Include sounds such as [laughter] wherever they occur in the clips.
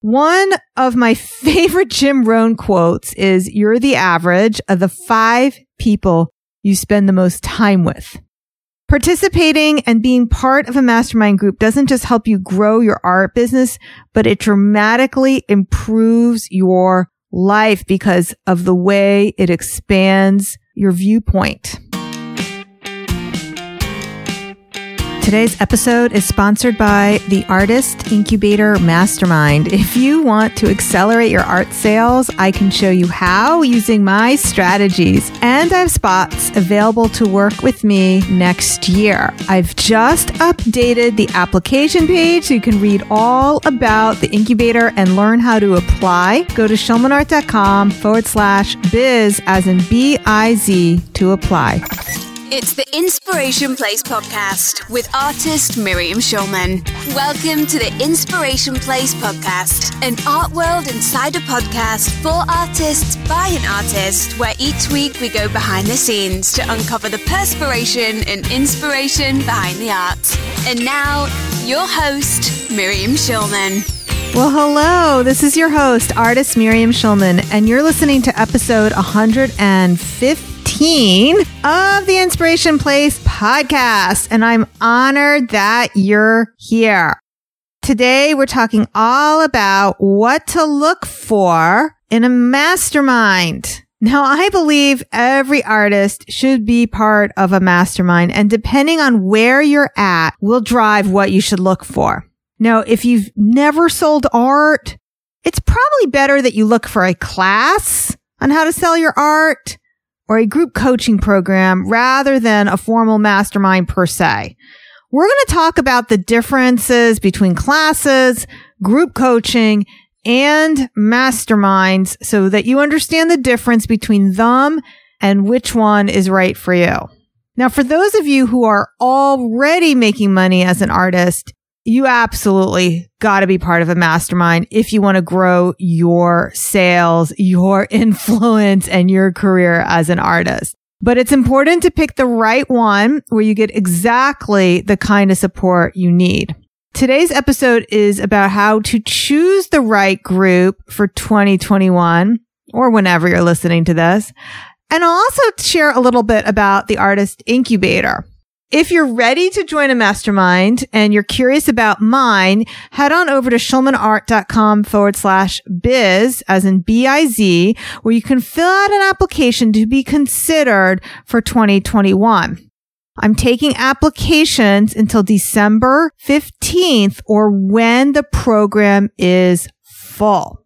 One of my [laughs] favorite Jim Rohn quotes is, you're the average of the five people you spend the most time with. Participating and being part of a mastermind group doesn't just help you grow your art business, but it dramatically improves your life because of the way it expands your viewpoint. Today's episode is sponsored by the Artist Incubator Mastermind. If you want to accelerate your art sales, I can show you how using my strategies. And I have spots available to work with me next year. I've just updated the application page so you can read all about the incubator and learn how to apply. Go to schulmanart.com forward slash biz as in B I Z to apply. It's the Inspiration Place podcast with artist Miriam Schulman. Welcome to the Inspiration Place podcast, an art world insider podcast for artists by an artist, where each week we go behind the scenes to uncover the perspiration and inspiration behind the art. And now, your host, Miriam Schulman. Well, hello. This is your host, artist Miriam Schulman, and you're listening to episode 150 of the Inspiration Place podcast. And I'm honored that you're here. Today we're talking all about what to look for in a mastermind. Now, I believe every artist should be part of a mastermind and depending on where you're at will drive what you should look for. Now, if you've never sold art, it's probably better that you look for a class on how to sell your art or a group coaching program rather than a formal mastermind per se. We're going to talk about the differences between classes, group coaching, and masterminds so that you understand the difference between them and which one is right for you. Now, for those of you who are already making money as an artist, you absolutely got to be part of a mastermind if you want to grow your sales, your [laughs] influence, and your career as an artist. But it's important to pick the right one where you get exactly the kind of support you need. Today's episode is about how to choose the right group for 2021 or whenever you're listening to this. And I'll also share a little bit about the artist incubator. If you're ready to join a mastermind and you're curious about mine, head on over to schulmanart.com forward slash biz, as in B-I-Z, where you can fill out an application to be considered for 2021. I'm taking applications until December 15th or when the program is full.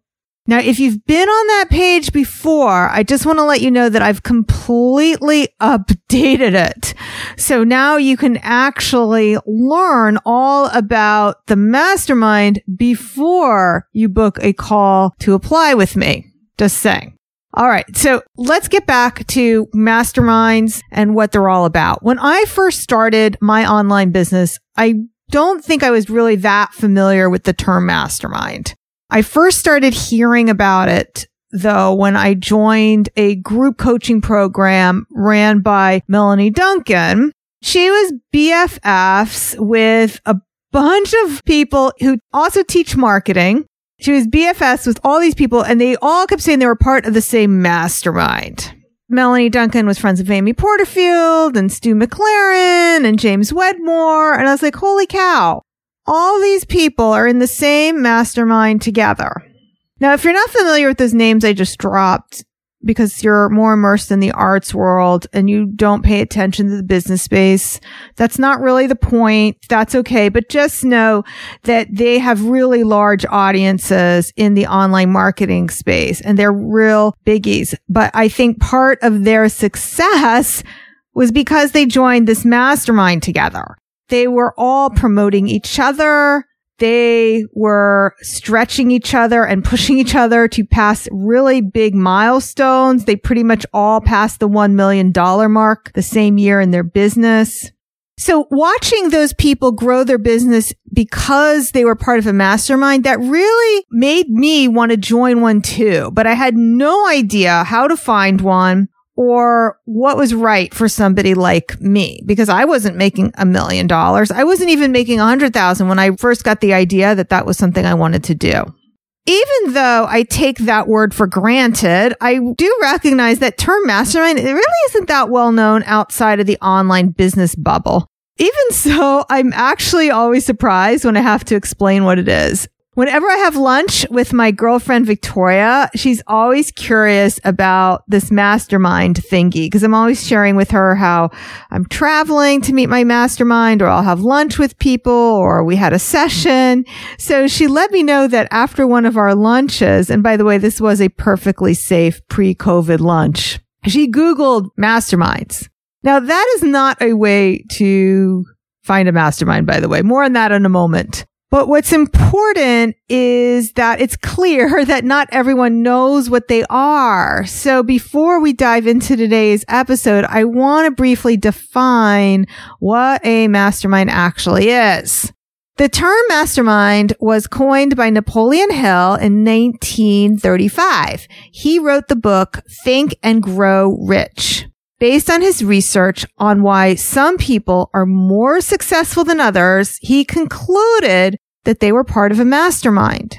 Now, if you've been on that page before, I just want to let you know that I've completely [laughs] updated it. So now you can actually learn all about the mastermind before you book a call to apply with me. Just saying. All right. So let's get back to masterminds and what they're all about. When I first started my online business, I don't think I was really that familiar with the term mastermind. I first started hearing about it though when I joined a group coaching program ran by Melanie Duncan. She was BFFs with a bunch of people who also teach marketing. She was BFFs with all these people and they all kept saying they were part of the same mastermind. Melanie Duncan was friends with Amy Porterfield and Stu McLaren and James Wedmore. And I was like, holy cow all these people are in the same mastermind together. Now, if you're not familiar with those names I just dropped, because you're more immersed in the arts world and you don't pay attention to the business space. That's not really the point. That's okay. But just know that they have really large audiences in the online marketing space and they're real biggies. But I think part of their success was because they joined this mastermind together. They were all promoting each other. They were stretching each other and pushing each other to pass really big milestones. They pretty much all passed the $1 million mark the same year in their business. So watching those people grow their business because they were part of a mastermind that really made me want to join one too. But I had no idea how to find one or what was right for somebody like me because I wasn't making a million dollars. I wasn't even making a hundred thousand when I first got the idea that that was something I wanted to do. even though I take that word for granted, I do recognize that term mastermind, it really isn't that well known outside of the online business bubble. Even [laughs] so, I'm actually always surprised when I have to explain what it is. Whenever I have lunch with my girlfriend Victoria, she's always curious about this mastermind thingy because I'm always sharing with her how I'm traveling to meet my mastermind or I'll have lunch with people or we had a session. So she let me know that after one of our lunches, and by the way, this was a perfectly safe pre-COVID lunch, she Googled masterminds. Now that is not a way to find a mastermind, by the way. More on that in a moment. But what's important is that it's clear [laughs] that not everyone knows what they are. So before we dive into today's episode, I want to briefly define what a mastermind actually is. The term mastermind was coined by Napoleon Hill in 1935. He wrote the book Think and Grow Rich based on his research on why some people are more successful than others, he concluded that they were part of a mastermind.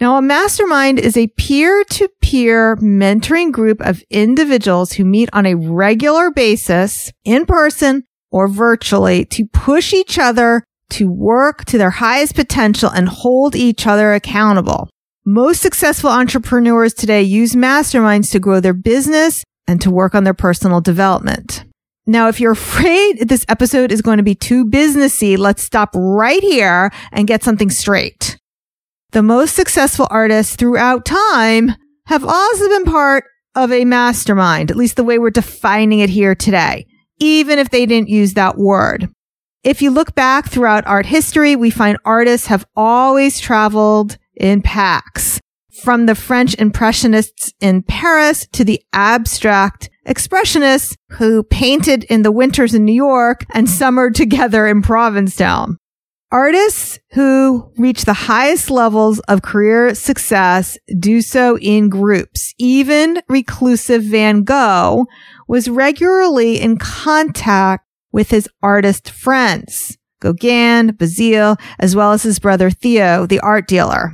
Now, a mastermind is a peer to peer mentoring group of individuals who meet on a regular basis in person or virtually to push each other to work to their highest potential and hold each other accountable. Most successful entrepreneurs today use masterminds to grow their business and to work on their personal development. Now, if you're afraid this episode is going to be too businessy, let's stop right here and get something straight. The most successful artists throughout time have also been part of a mastermind, at least the way we're defining it here today, even if they didn't use that word. If you look back throughout art history, we find artists have always traveled in packs from the French Impressionists in Paris to the abstract expressionists who painted in the winters in New York and summered together in Provincetown. Artists who reach the highest levels of career success do so in groups. Even reclusive Van Gogh was regularly in contact with his artist friends, Gauguin, Bazille, as well as his brother Theo, the art dealer.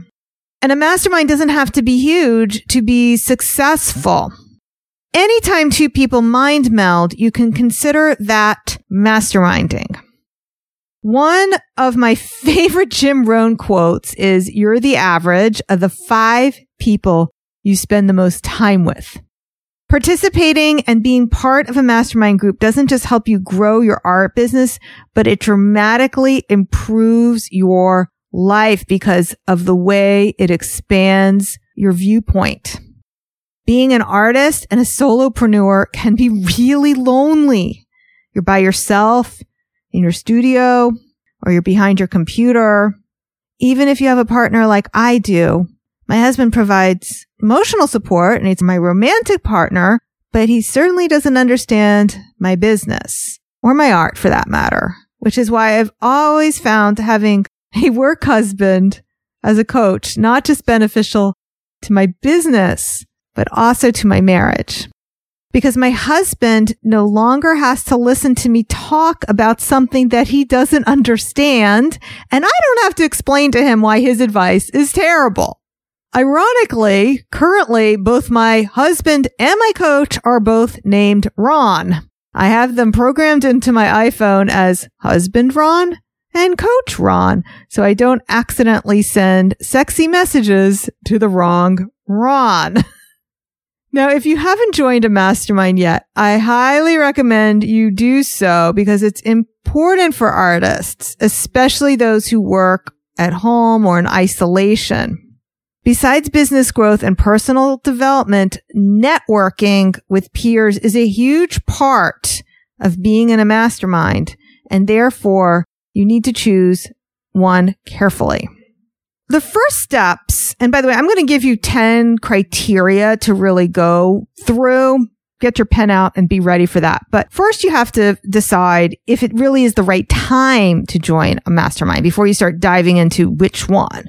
And a mastermind doesn't have to be huge to be successful. Anytime two people mind meld, you can consider that masterminding. One of my [laughs] favorite Jim Rohn quotes is, you're the average of the five people you spend the most time with. Participating and being part of a mastermind group doesn't just help you grow your art business, but it dramatically improves your life because of the way it expands your viewpoint. Being an artist and a solopreneur can be really lonely. You're by yourself in your studio or you're behind your computer. Even if you have a partner like I do, my husband provides emotional support and he's my romantic partner, but he certainly doesn't understand my business or my art for that matter, which is why I've always found having a work husband as a coach, not just beneficial to my business, but also to my marriage. Because my husband no longer has to listen to me talk about something that he doesn't understand. And I don't have to explain to him why his advice is terrible. Ironically, currently, both my husband and my coach are both named Ron. I have them programmed into my iPhone as husband Ron and coach Ron so I don't accidentally send sexy messages to the wrong Ron. [laughs] now, if you haven't joined a mastermind yet, I highly recommend you do so because it's important for artists, especially those who work at home or in isolation. Besides business growth and personal development, networking with peers is a huge part of being in a mastermind. And therefore, you need to choose one carefully. The first steps, and by the way, I'm going to give you 10 criteria to really go through. Get your pen out and be ready for that. But first you have to decide if it really is the right time to join a mastermind before you start diving into which one.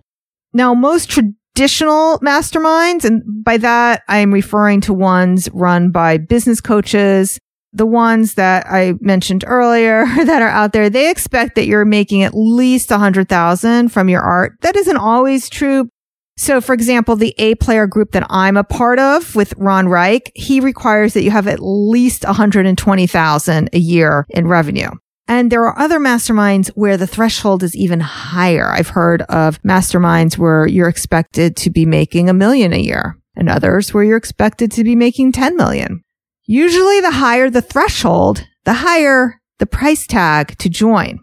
Now, most traditional masterminds, and by that I'm referring to ones run by business coaches, the ones that I mentioned earlier [laughs] that are out there, they expect that you're making at least a hundred thousand from your art. That isn't always true. So, for example, the A player group that I'm a part of with Ron Reich, he requires that you have at least 120,000 a year in revenue. And there are other masterminds where the threshold is even higher. I've heard of masterminds where you're expected to be making a million a year and others where you're expected to be making 10 million. Usually the higher the threshold, the higher the price tag to join.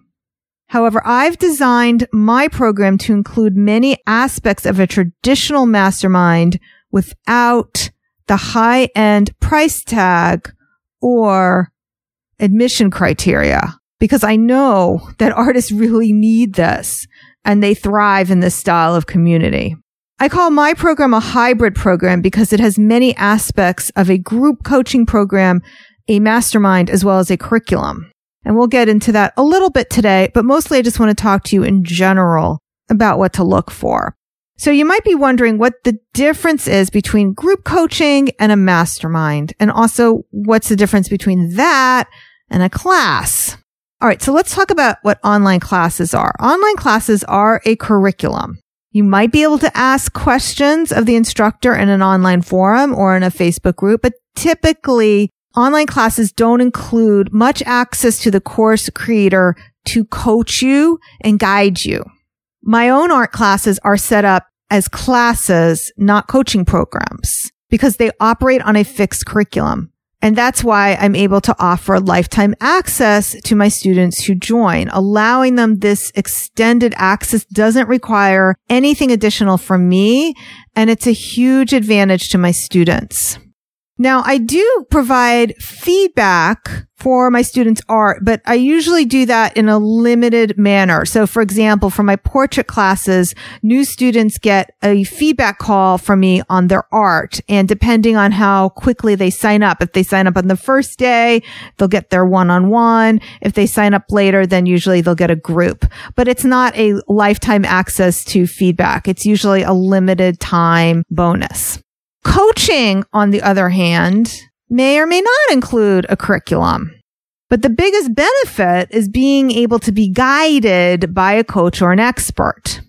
However, I've designed my program to include many aspects of a traditional mastermind without the high end price tag or admission criteria because I know that artists really need this and they thrive in this style of community. I call my program a hybrid program because it has many aspects of a group coaching program, a mastermind, as well as a curriculum. And we'll get into that a little bit today, but mostly I just want to talk to you in general about what to look for. So you might be wondering what the difference is between group coaching and a mastermind, and also what's the difference between that and a class. All right. So let's talk about what online classes are. Online classes are a curriculum. You might be able to ask questions of the instructor in an online forum or in a Facebook group, but typically online classes don't include much access to the course creator to coach you and guide you. My own art classes are set up as classes, not coaching programs because they operate on a fixed curriculum. And that's why I'm able to offer lifetime access to my students who join. Allowing them this extended access doesn't require anything additional from me. And it's a huge advantage to my students. Now I do provide feedback for my students' art, but I usually do that in a limited manner. So for example, for my portrait classes, new students get a feedback call from me on their art. And depending on how quickly they sign up, if they sign up on the first day, they'll get their one-on-one. If they sign up later, then usually they'll get a group, but it's not a lifetime access to feedback. It's usually a limited time bonus. Coaching, on the other hand, may or may not include a curriculum. But the biggest benefit is being able to be guided by a coach or an expert.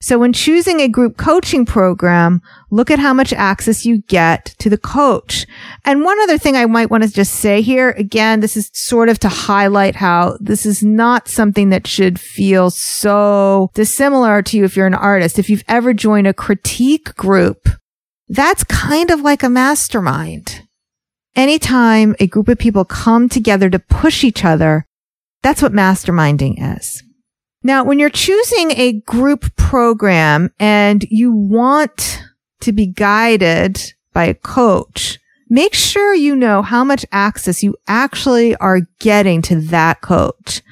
So when choosing a group coaching program, look at how much access you get to the coach. And one other thing I might want to just say here, again, this is sort of to highlight how this is not something that should feel so dissimilar to you if you're an artist. If you've ever joined a critique group, that's kind of like a mastermind. Anytime a group of people come together to push each other, that's what masterminding is. Now, when you're choosing a group program and you want to be guided by a coach, make sure you know how much access you actually are getting to that coach.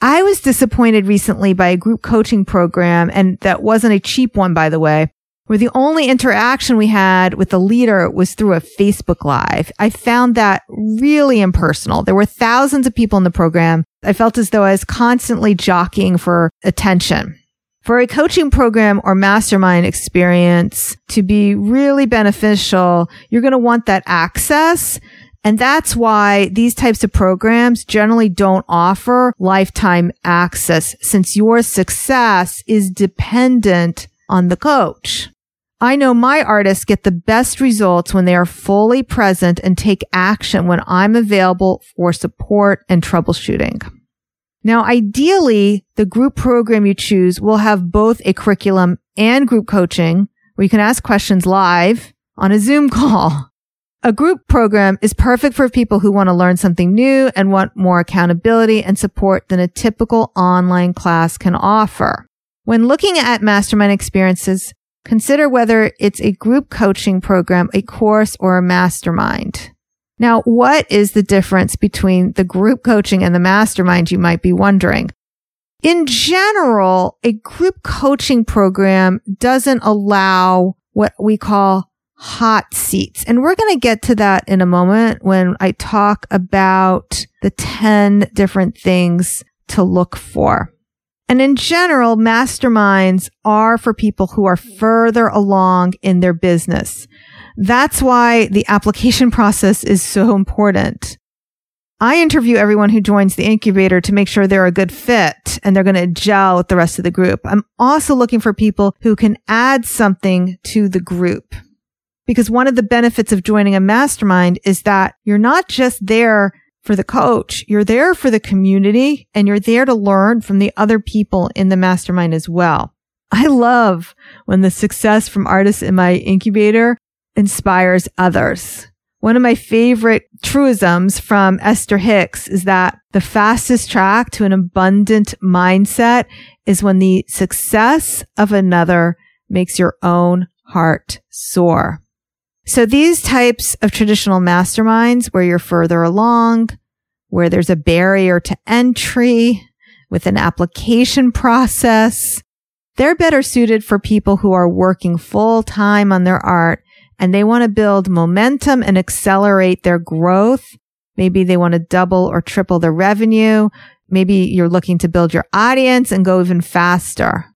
I was disappointed recently by a group coaching program, and that wasn't a cheap one, by the way, where the only interaction we had with the leader was through a Facebook Live. I found that really impersonal. There were thousands of people in the program. I felt as though I was constantly jockeying for attention. For a coaching program or mastermind experience to be really beneficial, you're going to want that access. And that's why these types of programs generally don't offer lifetime access since your success is dependent on the coach. I know my artists get the best results when they are fully present and take action when I'm available for support and troubleshooting. Now, ideally, the group program you choose will have both a curriculum and group coaching where you can ask questions live on a Zoom call. [laughs] A group program is perfect for people who want to learn something new and want more accountability and support than a typical online class can offer. When looking at mastermind experiences, Consider whether it's a group coaching program, a course, or a mastermind. Now, what is the difference between the group coaching and the mastermind? You might be wondering. In general, a group coaching program doesn't allow what we call hot seats. And we're going to get to that in a moment when I talk about the 10 different things to look for. And in general, masterminds are for people who are further along in their business. That's why the application [laughs] process is so important. I interview everyone who joins the incubator to make sure they're a good fit and they're going to gel with the rest of the group. I'm also looking for people who can add something to the group. Because one of the benefits of joining a mastermind is that you're not just there for the coach. You're there for the community and you're there to learn from the other people in the mastermind as well. I love when the success from artists in my incubator inspires others. One of my favorite truisms from Esther Hicks is that the fastest track to an abundant mindset is when the success of another makes your own heart soar. So these types of traditional masterminds where you're further along, where there's a barrier to entry with an application process, they're better suited for people who are working full time on their art and they want to build momentum and accelerate their growth. Maybe they want to double or triple their revenue. Maybe you're looking to build your audience and go even faster.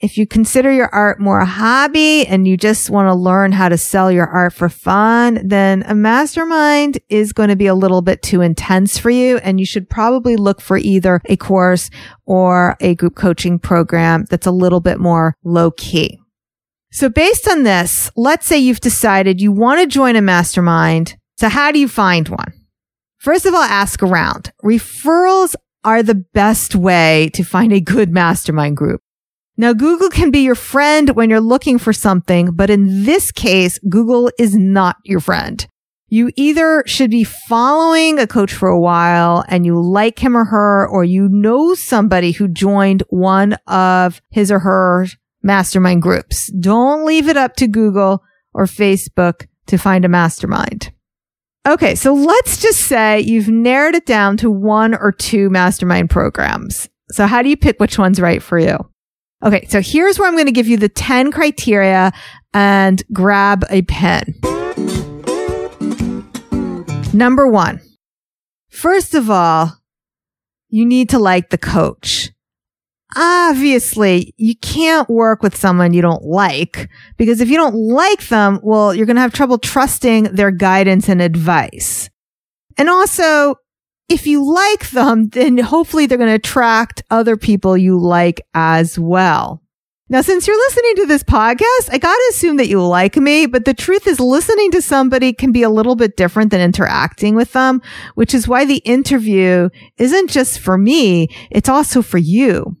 If you consider your art more a hobby and you just want to learn how to sell your art for fun, then a mastermind is going to be a little bit too intense for you. And you should probably look for either a course or a group coaching program that's a little bit more low key. So based on this, let's say you've decided you want to join a mastermind. So how do you find one? First of all, ask around. Referrals are the best way to find a good mastermind group. Now, Google can be your friend when you're looking for something, but in this case, Google is not your friend. You either should be following a coach for a while and you like him or her, or you know somebody who joined one of his or her mastermind groups. Don't leave it up to Google or Facebook to find a mastermind. Okay. So let's just say you've narrowed it down to one or two mastermind programs. So how do you pick which one's right for you? Okay. So here's where I'm going to give you the 10 criteria and grab a pen. Number one, first of all, you need to like the coach obviously you can't work with someone you don't like because if you don't like them, well, you're going to have trouble trusting their guidance and advice. And also, if you like them, then hopefully they're going to attract other people you like as well. Now, since you're listening to this podcast, I got to assume that you like me, but the truth is listening to somebody can be a little bit different than interacting with them, which is why the interview isn't just for me. It's also for you.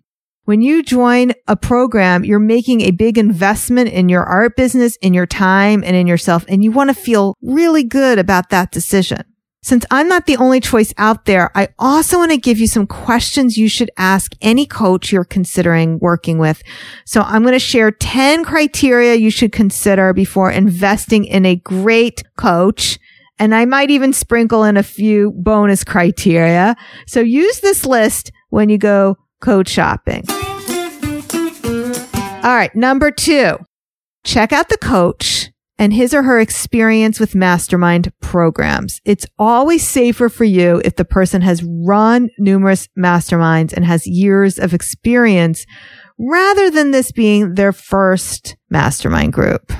When you join a program, you're making a big investment in your art business, in your time and in yourself. And you want to feel really good about that decision. Since I'm not the only choice out there, I also want to give you some questions you should ask any coach you're considering working with. So I'm going to share 10 criteria you should consider before investing in a great coach. And I might even sprinkle in a few bonus criteria. So use this list when you go coach shopping. All right. Number two, check out the coach and his or her experience with mastermind programs. It's always safer for you if the person has run numerous masterminds and has years of experience rather than this being their first mastermind group.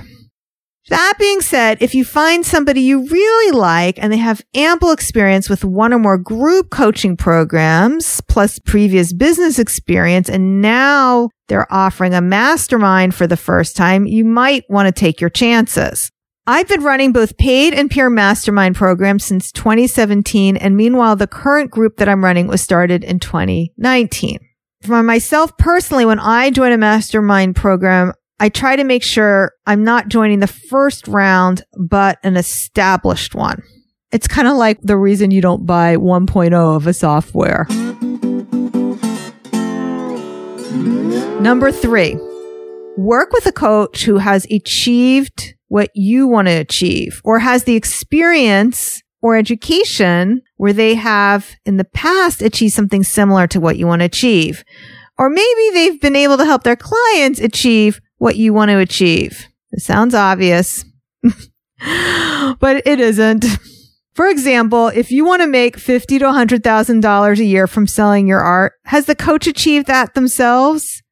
That being said, if you find somebody you really like and they have ample experience with one or more group coaching programs plus previous business experience and now they're offering a mastermind for the first time, you might want to take your chances. I've been running both paid and peer mastermind programs since 2017. And meanwhile, the current group that I'm running was started in 2019. For myself personally, when I join a mastermind program, I try to make sure I'm not joining the first round, but an established one. It's kind of like the reason you don't buy 1.0 of a software. Number three, work with a coach who has achieved what you want to achieve or has the experience or education where they have in the past achieved something similar to what you want to achieve. Or maybe they've been able to help their clients achieve what you want to achieve. It sounds obvious, [laughs] but it isn't. For example, if you want to make fifty to hundred thousand dollars a year from selling your art, has the coach achieved that themselves?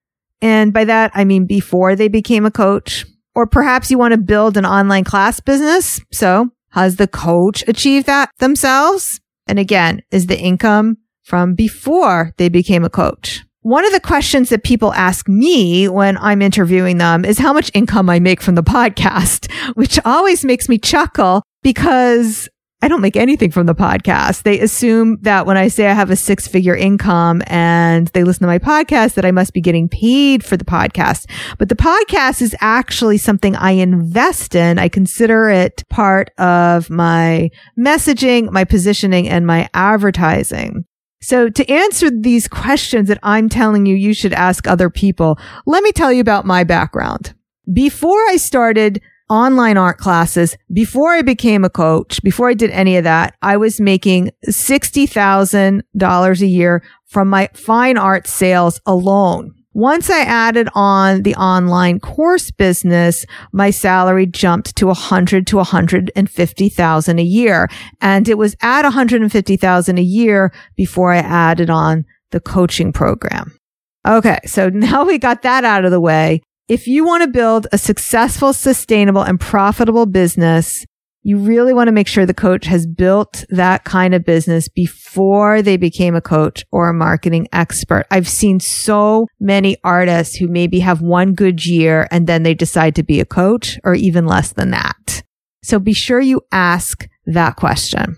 And by that, I mean before they became a coach. Or perhaps you want to build an online class business. So has the coach achieved that themselves? And again, is the income from before they became a coach. One of the questions that people ask me when I'm interviewing them is how much income I make from the podcast, [laughs] which always makes me chuckle because I don't make anything from the podcast. They assume that when I say I have a six figure income and they listen to my podcast, that I must be getting paid for the podcast. But the podcast is actually something I invest in. I consider it part of my messaging, my positioning, and my advertising. So to answer these questions that I'm telling you, you should ask other people. Let me tell you about my background. Before I started online art classes, before I became a coach, before I did any of that, I was making $60,000 a year from my fine art sales alone. Once I added on the online course business, my salary jumped to 100 to 150,000 a year. And it was at 150,000 a year before I added on the coaching program. Okay. So [laughs] now we got that out of the way. If you want to build a successful, sustainable and profitable business, you really want to make sure the coach has built that kind of business before they became a coach or a marketing expert. I've seen so many artists who maybe have one good year and then they decide to be a coach or even less than that. So be sure you ask that question.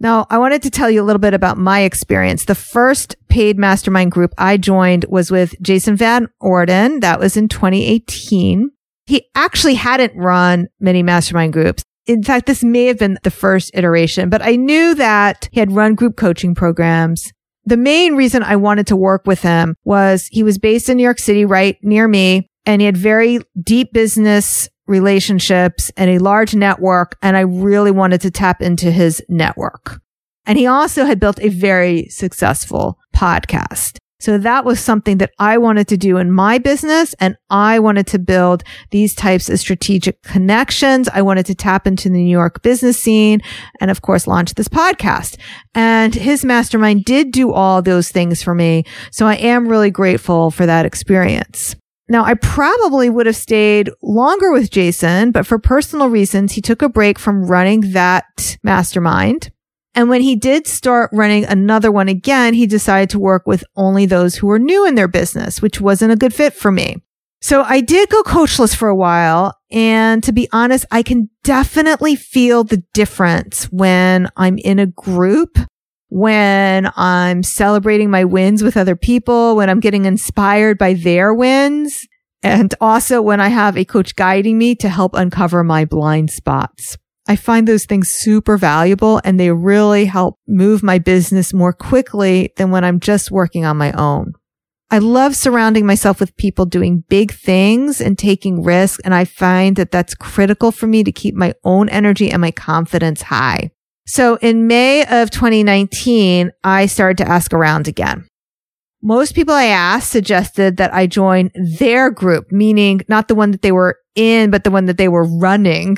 Now, I wanted to tell you a little bit about my experience. The first paid mastermind group I joined was with Jason Van Orden. That was in 2018. He actually hadn't run many mastermind groups. In fact, this may have been the first iteration, but I knew that he had run group coaching programs. The main reason I wanted to work with him was he was based in New York City, right near me, and he had very deep business relationships and a large network. And I really wanted to tap into his network. And he also had built a very successful podcast. So that was something that I wanted to do in my business. And I wanted to build these types of strategic connections. I wanted to tap into the New York business scene and of course launch this podcast. And his mastermind did do all those things for me. So I am really grateful for that experience. Now, I probably would have stayed longer with Jason, but for personal reasons, he took a break from running that mastermind. And when he did start running another one again, he decided to work with only those who were new in their business, which wasn't a good fit for me. So I did go coachless for a while. And to be honest, I can definitely feel the difference when I'm in a group when I'm celebrating my wins with other people, when I'm getting inspired by their wins, and also when I have a coach guiding me to help uncover my blind spots. I find those things super valuable and they really help move my business more quickly than when I'm just working on my own. I love surrounding myself with people doing big things and taking risks. And I find that that's critical for me to keep my own energy and my confidence high. So in May of 2019, I started to ask around again. Most people I asked suggested that I join their group, meaning not the one that they were in, but the one that they were running.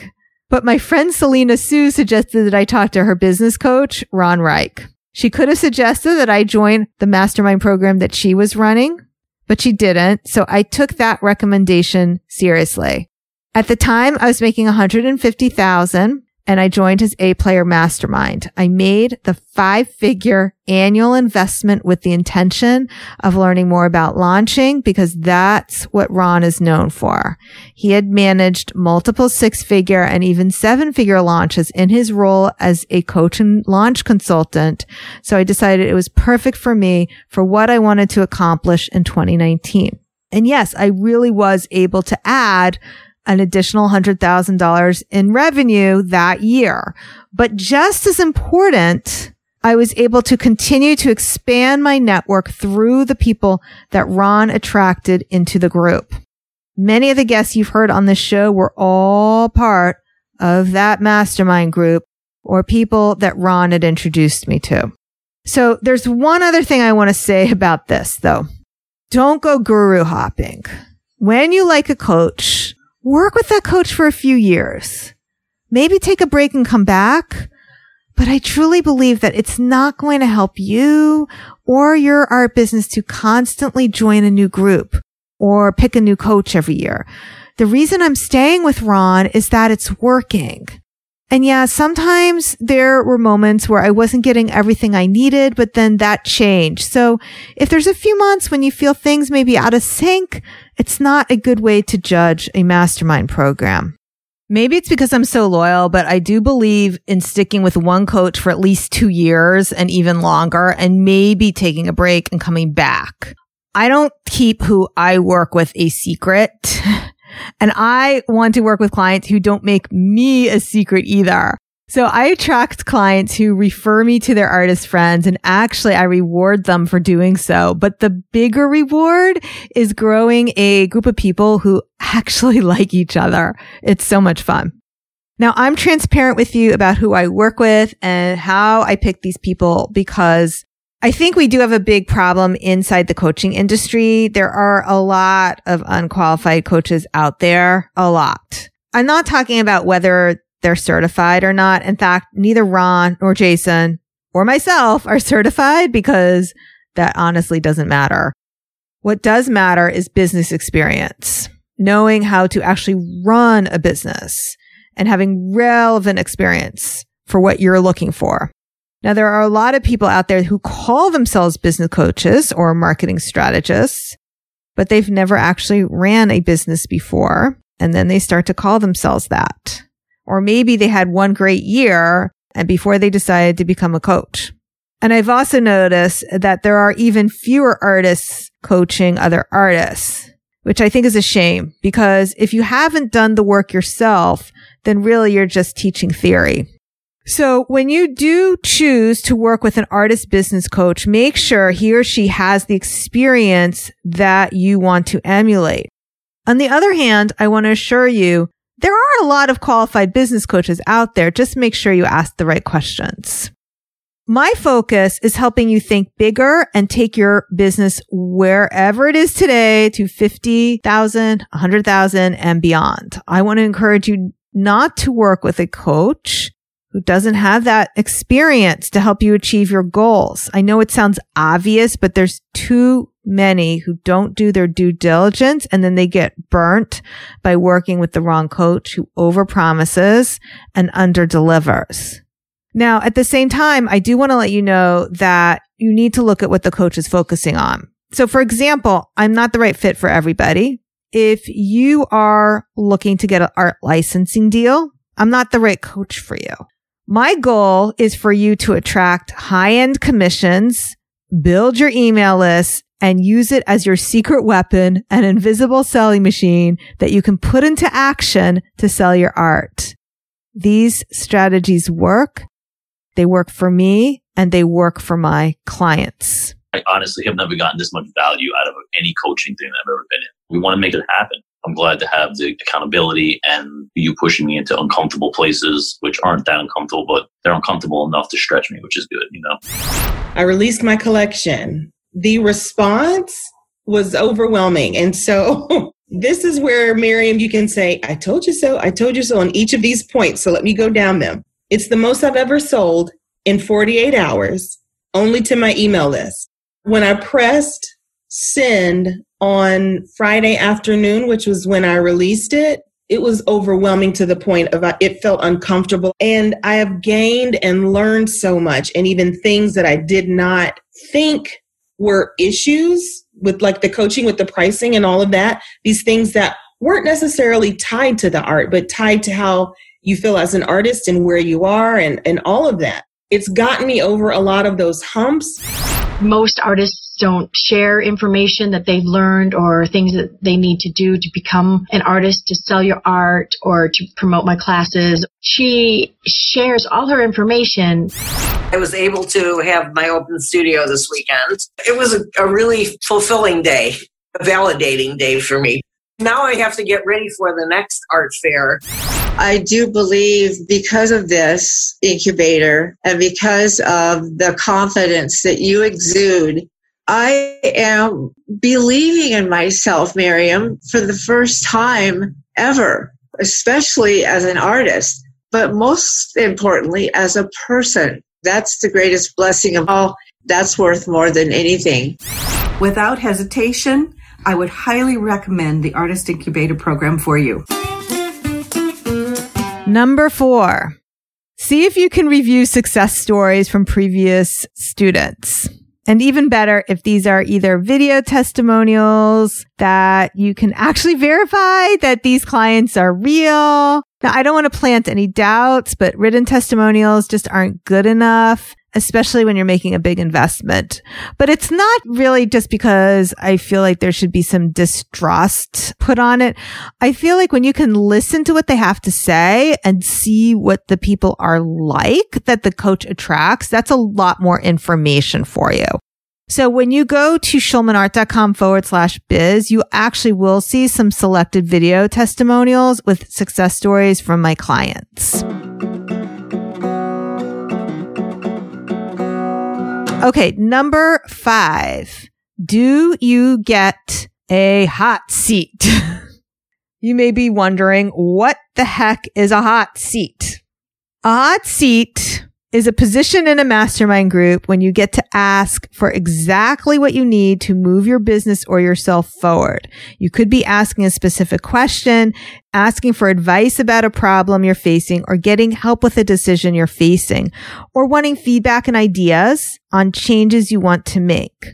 But my friend Selena Soo suggested that I talk to her business coach, Ron Reich. She could have suggested that I join the mastermind program that she was running, but she didn't. So I took that recommendation seriously. At the time, I was making 150,000 and I joined his A player mastermind. I made the five figure annual investment with the intention of learning more about launching because that's what Ron is known for. He had managed multiple six figure and even seven figure launches in his role as a coach and launch consultant. So I decided it was perfect for me for what I wanted to accomplish in 2019. And yes, I really was able to add an additional $100,000 in revenue that year. But just as important, I was able to continue to expand my network through the people that Ron attracted into the group. Many of the guests you've heard on this show were all part of that mastermind group or people that Ron had introduced me to. So there's one other thing I want to say about this though. Don't go guru hopping. When you like a coach, work with that coach for a few years. Maybe take a break and come back. But I truly believe that it's not going to help you or your art business to constantly join a new group or pick a new coach every year. The reason I'm staying with Ron is that it's working. And yeah, sometimes there were moments where I wasn't getting everything I needed, but then that changed. So if there's a few months when you feel things may be out of sync, it's not a good way to judge a mastermind program. Maybe it's because I'm so loyal, but I do believe in sticking with one coach for at least two years and even longer and maybe taking a break and coming back. I don't keep who I work with a secret. [laughs] And I want to work with clients who don't make me a secret either. So I attract clients who refer me to their artist friends and actually I reward them for doing so. But the bigger reward is growing a group of people who actually [laughs] like each other. It's so much fun. Now I'm transparent with you about who I work with and how I pick these people because I think we do have a big problem inside the coaching industry. There are a lot of unqualified coaches out there, a lot. I'm not talking about whether they're certified or not. In fact, neither Ron nor Jason or myself are [laughs] certified because that honestly doesn't matter. What does matter is business experience, knowing how to actually run a business and having relevant experience for what you're looking for. Now, there are a lot of people out there who call themselves business coaches or marketing strategists, but they've never actually ran a business before. And then they start to call themselves that. Or maybe they had one great year and before they decided to become a coach. And I've also noticed that there are even fewer artists coaching other artists, which I think is a shame because if you haven't done the work yourself, then really you're just teaching theory. So when you do choose to work with an artist business coach, make sure he or she has the experience that you want to emulate. On the other hand, I want to assure you there are a lot of qualified business coaches out there. Just make sure you ask the right questions. My focus is helping you think bigger and take your business wherever it is today to 50,000, 100,000 and beyond. I want to encourage you not to work with a coach who doesn't have that experience to help you achieve your goals. I know it sounds obvious, but there's too many who don't do their due diligence and then they get burnt by working with the wrong coach who overpromises and underdelivers. Now, at the same time, I do want to let you know that you need to look at what the coach is focusing on. So for example, I'm not the right fit for everybody. If you are looking to get an art licensing deal, I'm not the right coach for you. My goal is for you to attract high end commissions, build your email list and use it as your secret weapon, an invisible selling machine that you can put into action to sell your art. These strategies work. They work for me and they work for my clients. I honestly have never gotten this much value out of any coaching thing I've ever been in. We want to make it happen. I'm glad to have the accountability and you pushing me into uncomfortable places, which aren't that uncomfortable, but they're uncomfortable enough to stretch me, which is good, you know? I released my collection. The response was overwhelming. And so [laughs] this is where, Miriam, you can say, I told you so. I told you so on each of these points. So let me go down them. It's the most I've ever sold in 48 hours, only to my email list. When I pressed send on Friday afternoon, which was when I released it, it was overwhelming to the point of uh, it felt uncomfortable. And I have gained and learned so much, and even things that I did not think were issues with like the coaching, with the pricing, and all of that. These things that weren't necessarily tied to the art, but tied to how you feel as an artist and where you are and, and all of that. It's gotten me over a lot of those humps. Most artists don't share information that they've learned or things that they need to do to become an artist, to sell your art or to promote my classes. She shares all her information. I was able to have my open studio this weekend. It was a, a really fulfilling day, a validating day for me. Now I have to get ready for the next art fair. I do believe because of this incubator and because of the confidence that you exude I am believing in myself, Miriam, for the first time ever, especially as an artist, but most importantly, as a person. That's the greatest blessing of all. That's worth more than anything. Without hesitation, I would highly recommend the Artist Incubator program for you. Number four, See if you can review success stories from previous students. And even better, if these are either video testimonials that you can actually verify that these clients are real. Now, I don't want to plant any doubts, but written testimonials just aren't good enough especially when you're making a big investment. But it's not really just because I feel like there should be some distrust put on it. I feel like when you can listen to what they have to say and see what the people are like that the coach attracts, that's a lot more information for you. So when you go to schulmanart.com forward slash biz, you actually will see some selected video testimonials with success stories from my clients. Mm-hmm. Okay, number five. Do you get a hot seat? [laughs] you may be wondering, what the heck is a hot seat? A hot seat is a position in a mastermind group when you get to ask for exactly what you need to move your business or yourself forward. You could be asking a specific question, asking for advice about a problem you're facing, or getting help with a decision you're facing, or wanting feedback and ideas on changes you want to make.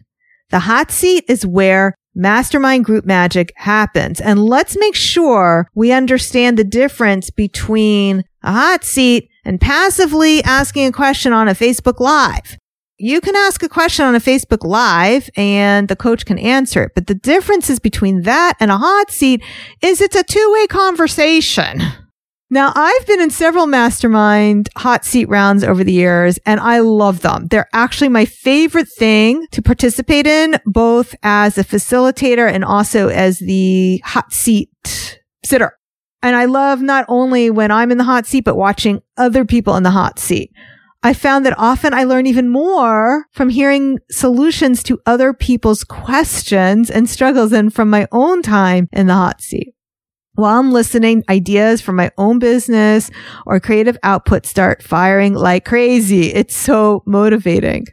The hot seat is where mastermind group magic happens. And let's make sure we understand the difference between a hot seat and passively asking a question on a Facebook Live. You can ask a question on a Facebook Live and the coach can answer it. But the differences between that and a hot seat is it's a two way conversation. Now, I've been in several mastermind hot seat rounds over the years and I love them. They're actually my favorite thing to participate in, both as a facilitator and also as the hot seat sitter. And I love not only when I'm in the hot seat, but watching other people in the hot seat. I found that often I learn even more from hearing solutions to other people's questions and struggles than from my own time in the hot seat. While I'm listening, ideas from my own business or creative output start firing like crazy. It's so motivating.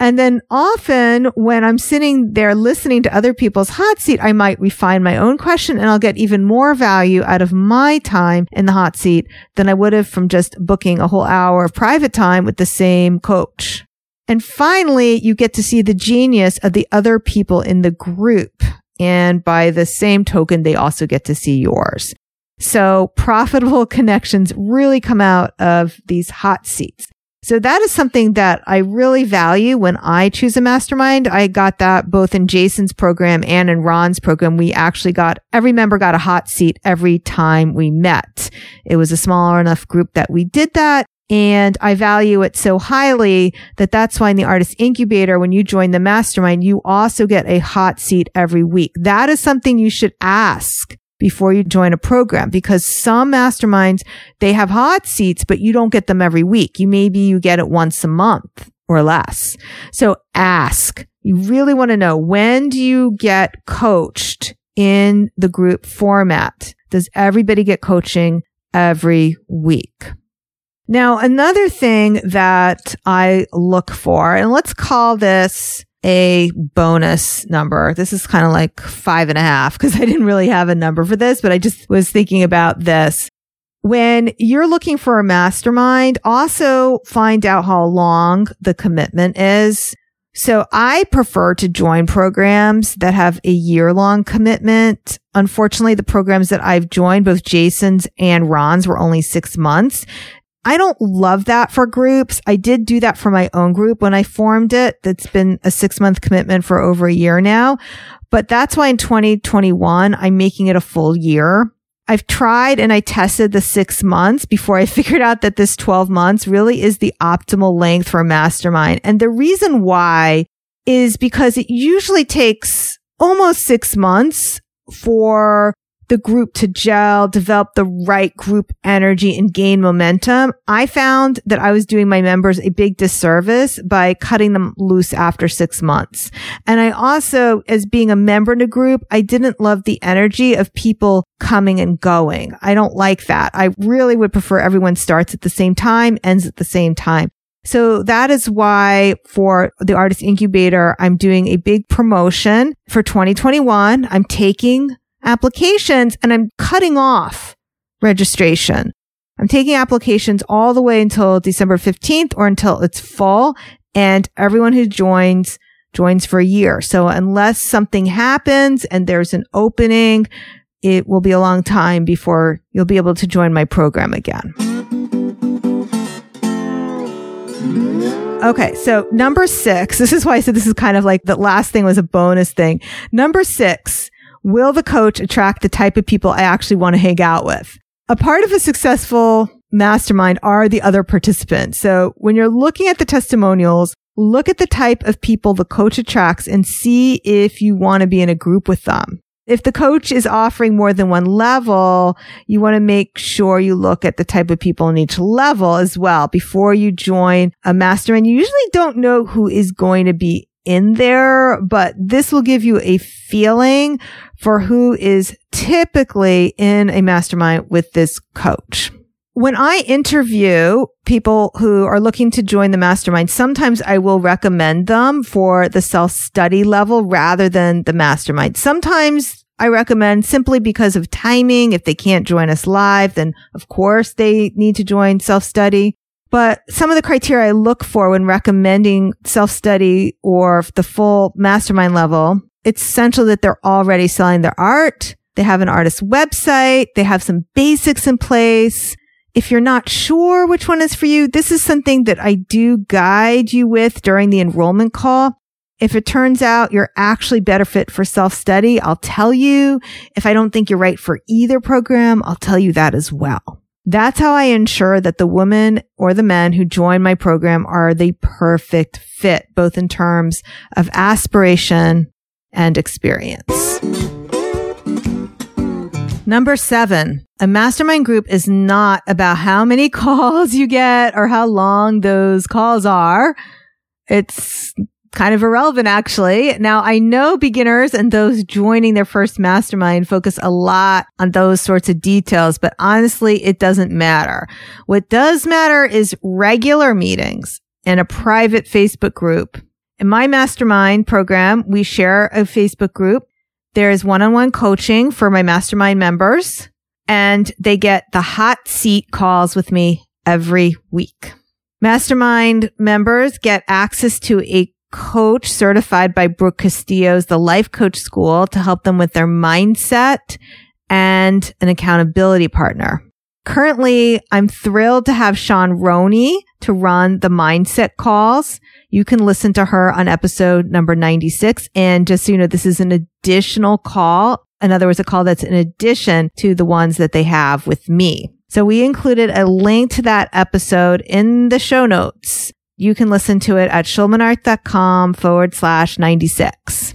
And then often when I'm sitting there listening to other people's hot seat, I might refine my own question and I'll get even more value out of my time in the hot seat than I would have from just booking a whole hour of private time with the same coach. And finally, you get to see the genius of the other people in the group. And by the same token, they also get to see yours. So profitable [laughs] connections really come out of these hot seats. So that is something that I really value when I choose a mastermind. I got that both in Jason's program and in Ron's program. We actually got every member got a hot seat every time we met. It was a smaller enough group that we did that. And I value it so highly that that's why in the artist incubator, when you join the mastermind, you also get a hot seat every week. That is something you should ask before you join a program because some masterminds, they have hot seats, but you don't get them every week. You maybe you get it once a month or less. So ask. You really want to know when do you get coached in the group format? Does everybody get coaching every week? Now, another thing that I look for, and let's call this a bonus number. This is kind of like five and a half because I didn't really have a number for this, but I just was thinking about this. When you're looking for a mastermind, also find out how long the commitment is. So I prefer to join programs that have a year long commitment. Unfortunately, the programs that I've joined, both Jason's and Ron's were only six months. I don't love that for groups. I did do that for my own group when I formed it. That's been a six month commitment for over a year now. But that's why in 2021, I'm making it a full year. I've tried and I tested the six months before I [laughs] figured out that this 12 months really is the optimal length for a mastermind. And the reason why is because it usually takes almost six months for the group to gel, develop the right group energy and gain momentum, I found that I was doing my members a big disservice by cutting them loose after six months. And I also, as being a member in a group, I didn't love the energy of people coming and going. I don't like that. I really would prefer everyone starts at the same time, ends at the same time. So that is why for the artist incubator, I'm doing a big promotion for 2021. I'm taking applications and I'm cutting off registration. I'm taking applications all the way until December 15th or until it's full. And everyone who joins joins for a year. So unless something happens and there's an opening, it will be a long time before you'll be able to join my program again. Okay, so number six, this is why I said this is kind of like the last thing was a bonus thing. Number six, will the coach attract the type of people I actually want to hang out with? A part of a successful mastermind are the other participants. So when you're looking at the testimonials, look at the type of people the coach attracts and see if you want to be in a group with them if the coach is offering more than one level, you want to make sure you look at the type of people in each level as well before you join a mastermind. You usually don't know who is going to be in there, but this will give you a feeling for who is typically in a mastermind with this coach. When I interview people who are looking to join the mastermind, sometimes I will recommend them for the self study level rather than the mastermind. Sometimes I recommend simply because of timing. If they can't join us live, then of course they need to join self study. But some of the criteria I look for when recommending self study or the full mastermind level, it's essential that they're already selling their art. They have an artist website. They have some basics in place. If you're not sure which one is for you, this is something that I do guide you with during the enrollment call. If it turns out you're actually better fit for self study, I'll tell you. If I don't think you're right for either program, I'll tell you that as well. That's how I ensure that the women or the men who join my program are the perfect fit, both in terms of aspiration and experience. Number seven, a mastermind group is not about how many [laughs] calls you get or how long those calls are. It's kind of irrelevant actually. Now I know beginners and those joining their first mastermind focus a lot on those sorts of details, but honestly, it doesn't matter. What does matter is regular meetings and a private Facebook group. In my mastermind program, we share a Facebook group there is one-on-one coaching for my mastermind members and they get the hot seat calls with me every week. Mastermind members get access to a coach certified by Brooke Castillo's The Life Coach School to help them with their mindset and an accountability partner. Currently, I'm thrilled to have Sean Roney to run the mindset calls. You can listen to her on episode number 96. And just so you know, this is an additional call. In other words, a call that's in addition to the ones that they have with me. So we included a link to that episode in the show notes. You can listen to it at schulmanart.com forward slash 96.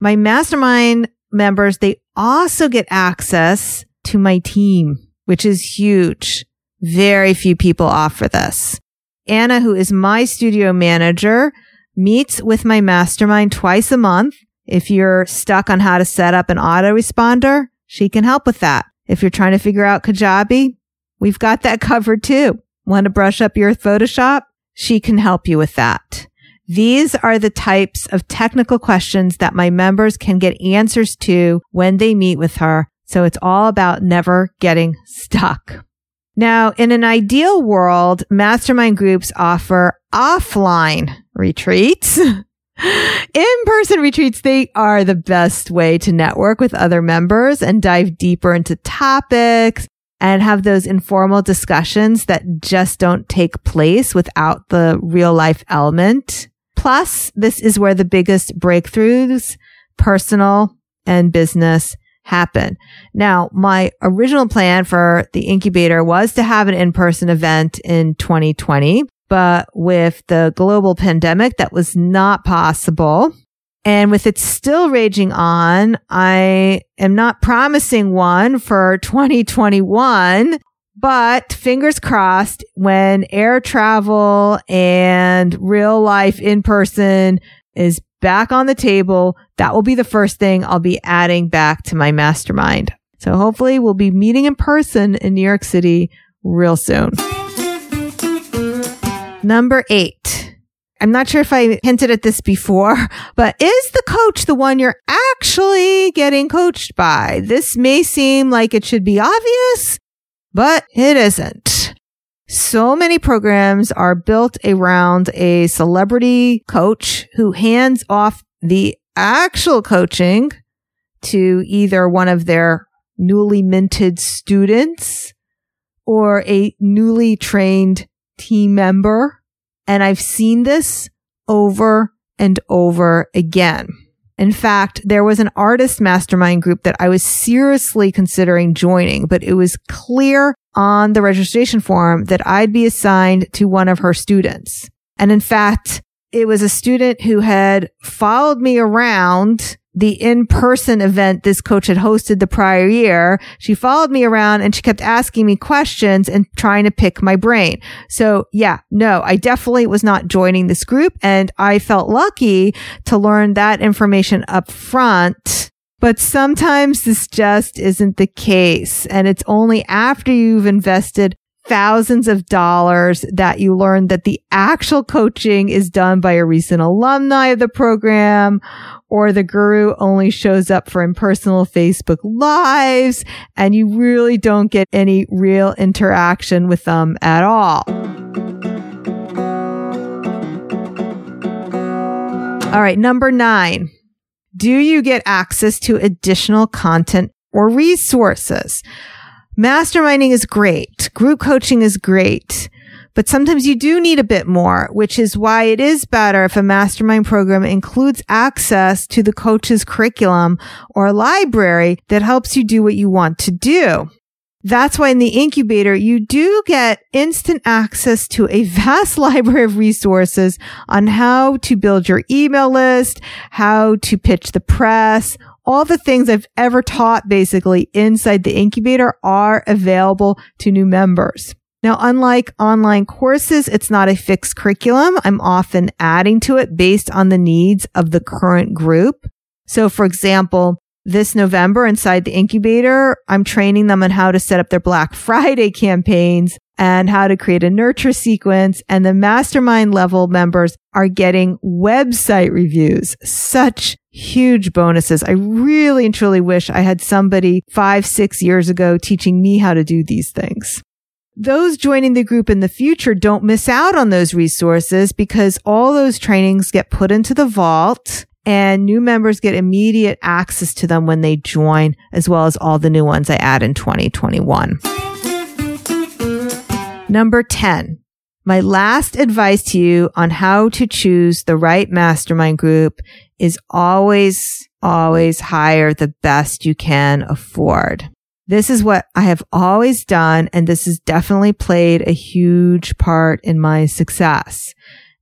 My mastermind members, they also get access to my team, which is huge. Very few people offer this. Anna, who is my studio manager, meets with my mastermind twice a month. If you're stuck on how to set up an autoresponder, she can help with that. If you're trying to figure out Kajabi, we've got that [laughs] covered too. Want to brush up your Photoshop? She can help you with that. These are the types of technical questions that my members can get answers to when they meet with her. So it's all about never getting stuck. Now, in an ideal world, mastermind groups offer offline retreats. [laughs] In-person retreats, they are the best way to network with other members and dive deeper into topics and have those informal discussions that just don't take place without the real life element. Plus, this is where the biggest breakthroughs, personal and business happen. Now, my original plan for the incubator was to have an in-person event in 2020, but with the global pandemic, that was not possible. And with it still raging on, I am not promising one for [laughs] 2021, but fingers crossed when air travel and real life in person is back on the table. That will be the first thing I'll be adding back to my mastermind. So hopefully we'll be meeting in person in New York City real soon. Number eight. I'm not sure if I hinted at this before, [laughs] but is the coach the one you're actually getting coached by? This may seem like it should be obvious, but it isn't. So many programs are built around a celebrity coach who hands off the actual coaching to either one of their newly minted students or a newly trained team member. And I've seen this over and over again. In fact, there was an artist mastermind group that I was seriously considering joining, but it was clear on the registration form that I'd be assigned to one of her students. And in fact, it was a student who had followed me around the in-person event this coach had hosted the prior year. She followed me around and she kept asking me questions and trying to pick my brain. So yeah, no, I definitely was not joining this group and I felt lucky to learn that information up front. But sometimes this just isn't the case. And it's only after you've invested thousands of dollars that you learn that the actual coaching is done by a recent alumni of the program or the guru only shows up for impersonal Facebook lives and you really don't get any real interaction with them at all. All right. Number nine. Do you get access to additional content or resources? Masterminding is great. Group coaching is great. But sometimes you do need a bit more, which is why it is better if a mastermind program includes access to the coach's curriculum or library that helps you do what you want to do. That's why in the incubator, you do get instant access to a [laughs] vast library of resources on how to build your email list, how to pitch the press, all the things I've ever taught basically inside the incubator are available to new members. Now, unlike online courses, it's not a fixed curriculum. I'm often adding to it based on the needs of the current group. So, for example, this November inside the incubator, I'm training them on how to set up their Black [laughs] Friday campaigns and how to create a nurture sequence. And the mastermind level members are getting website reviews. Such huge bonuses. I really and truly wish I had somebody five, six years ago teaching me how to do these things. Those joining the group in the future don't miss out on those resources because all those trainings get put into the vault and new members get immediate access to them when they join, as well as all the new ones I add in 2021. Number 10. My last advice to you on how to choose the right mastermind group is always, always hire the best you can afford. This is what I have always done. And this has definitely played a huge part in my success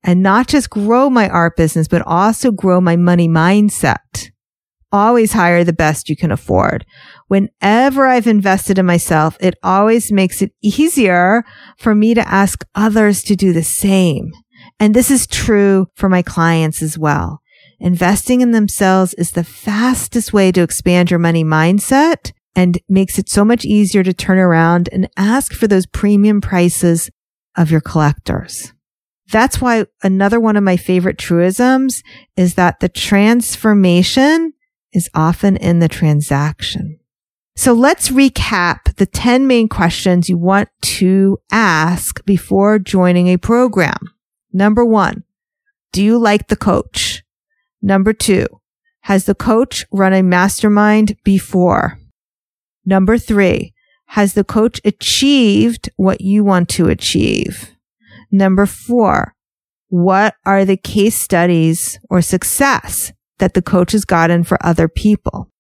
and not just grow my art business, but also grow my money mindset. Always hire the best you can afford. Whenever I've invested in myself, it always makes it easier for me to ask others to do the same. And this is true for my clients as well. Investing in themselves is the fastest way to expand your money mindset and makes it so much easier to turn around and ask for those premium prices of your collectors. That's why another one of my favorite truisms is that the transformation is often in the transaction. So let's recap the 10 main questions you want to ask before joining a program. Number one, do you like the coach? Number two, has the coach run a mastermind before? Number three, has the coach achieved what you want to achieve? Number four, what are the case studies or success that the coach has gotten for other people?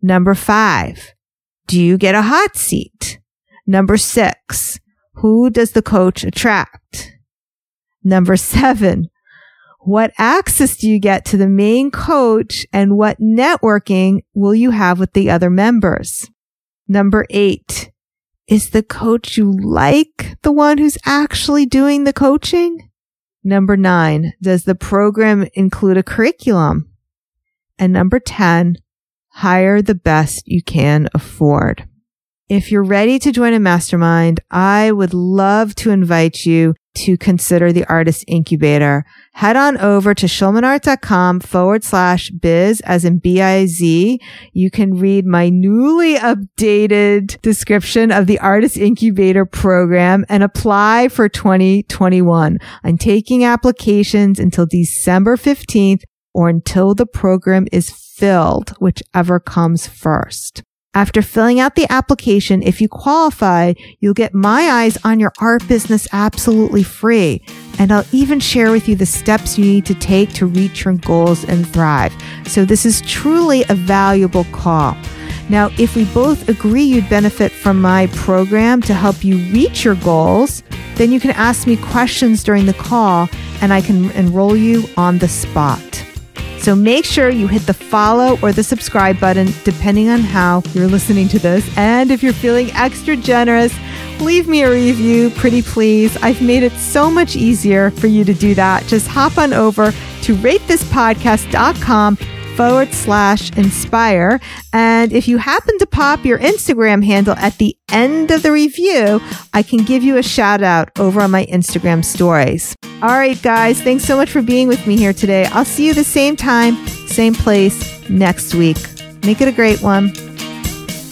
Number five, do you get a hot seat? Number six, who does the coach attract? Number seven, what access do you get to the main coach and what networking will you have with the other members? Number eight, is the coach you like the one who's actually doing the coaching? Number nine, does the program include a curriculum? And number 10, hire the best you can afford. If you're ready to join a mastermind, I would love to invite you to consider the artist incubator, head on over to schulmanart.com forward slash biz as in B-I-Z. You can read my newly updated description of the artist incubator program and apply for 2021. I'm taking applications until December 15th or until the program is filled, whichever comes first. After filling out the application, if you qualify, you'll get my eyes on your art business absolutely free. And I'll even share with you the steps you need to take to reach your goals and thrive. So this is truly a valuable call. Now, if we both agree you'd benefit from my program to help you reach your goals, then you can ask me questions during the call and I can enroll you on the spot. So make sure you hit the follow or the subscribe button, depending on how you're listening to this. And if you're feeling extra generous, leave me a review, pretty please. I've made it so much easier for you to do that. Just hop on over to ratethispodcast.com forward slash inspire. And if you happen to pop your Instagram handle at the end of the review, I can give you a shout out over on my Instagram stories. All right, guys, thanks so much for being with me here today. I'll see you the same time, same place next week. Make it a great one.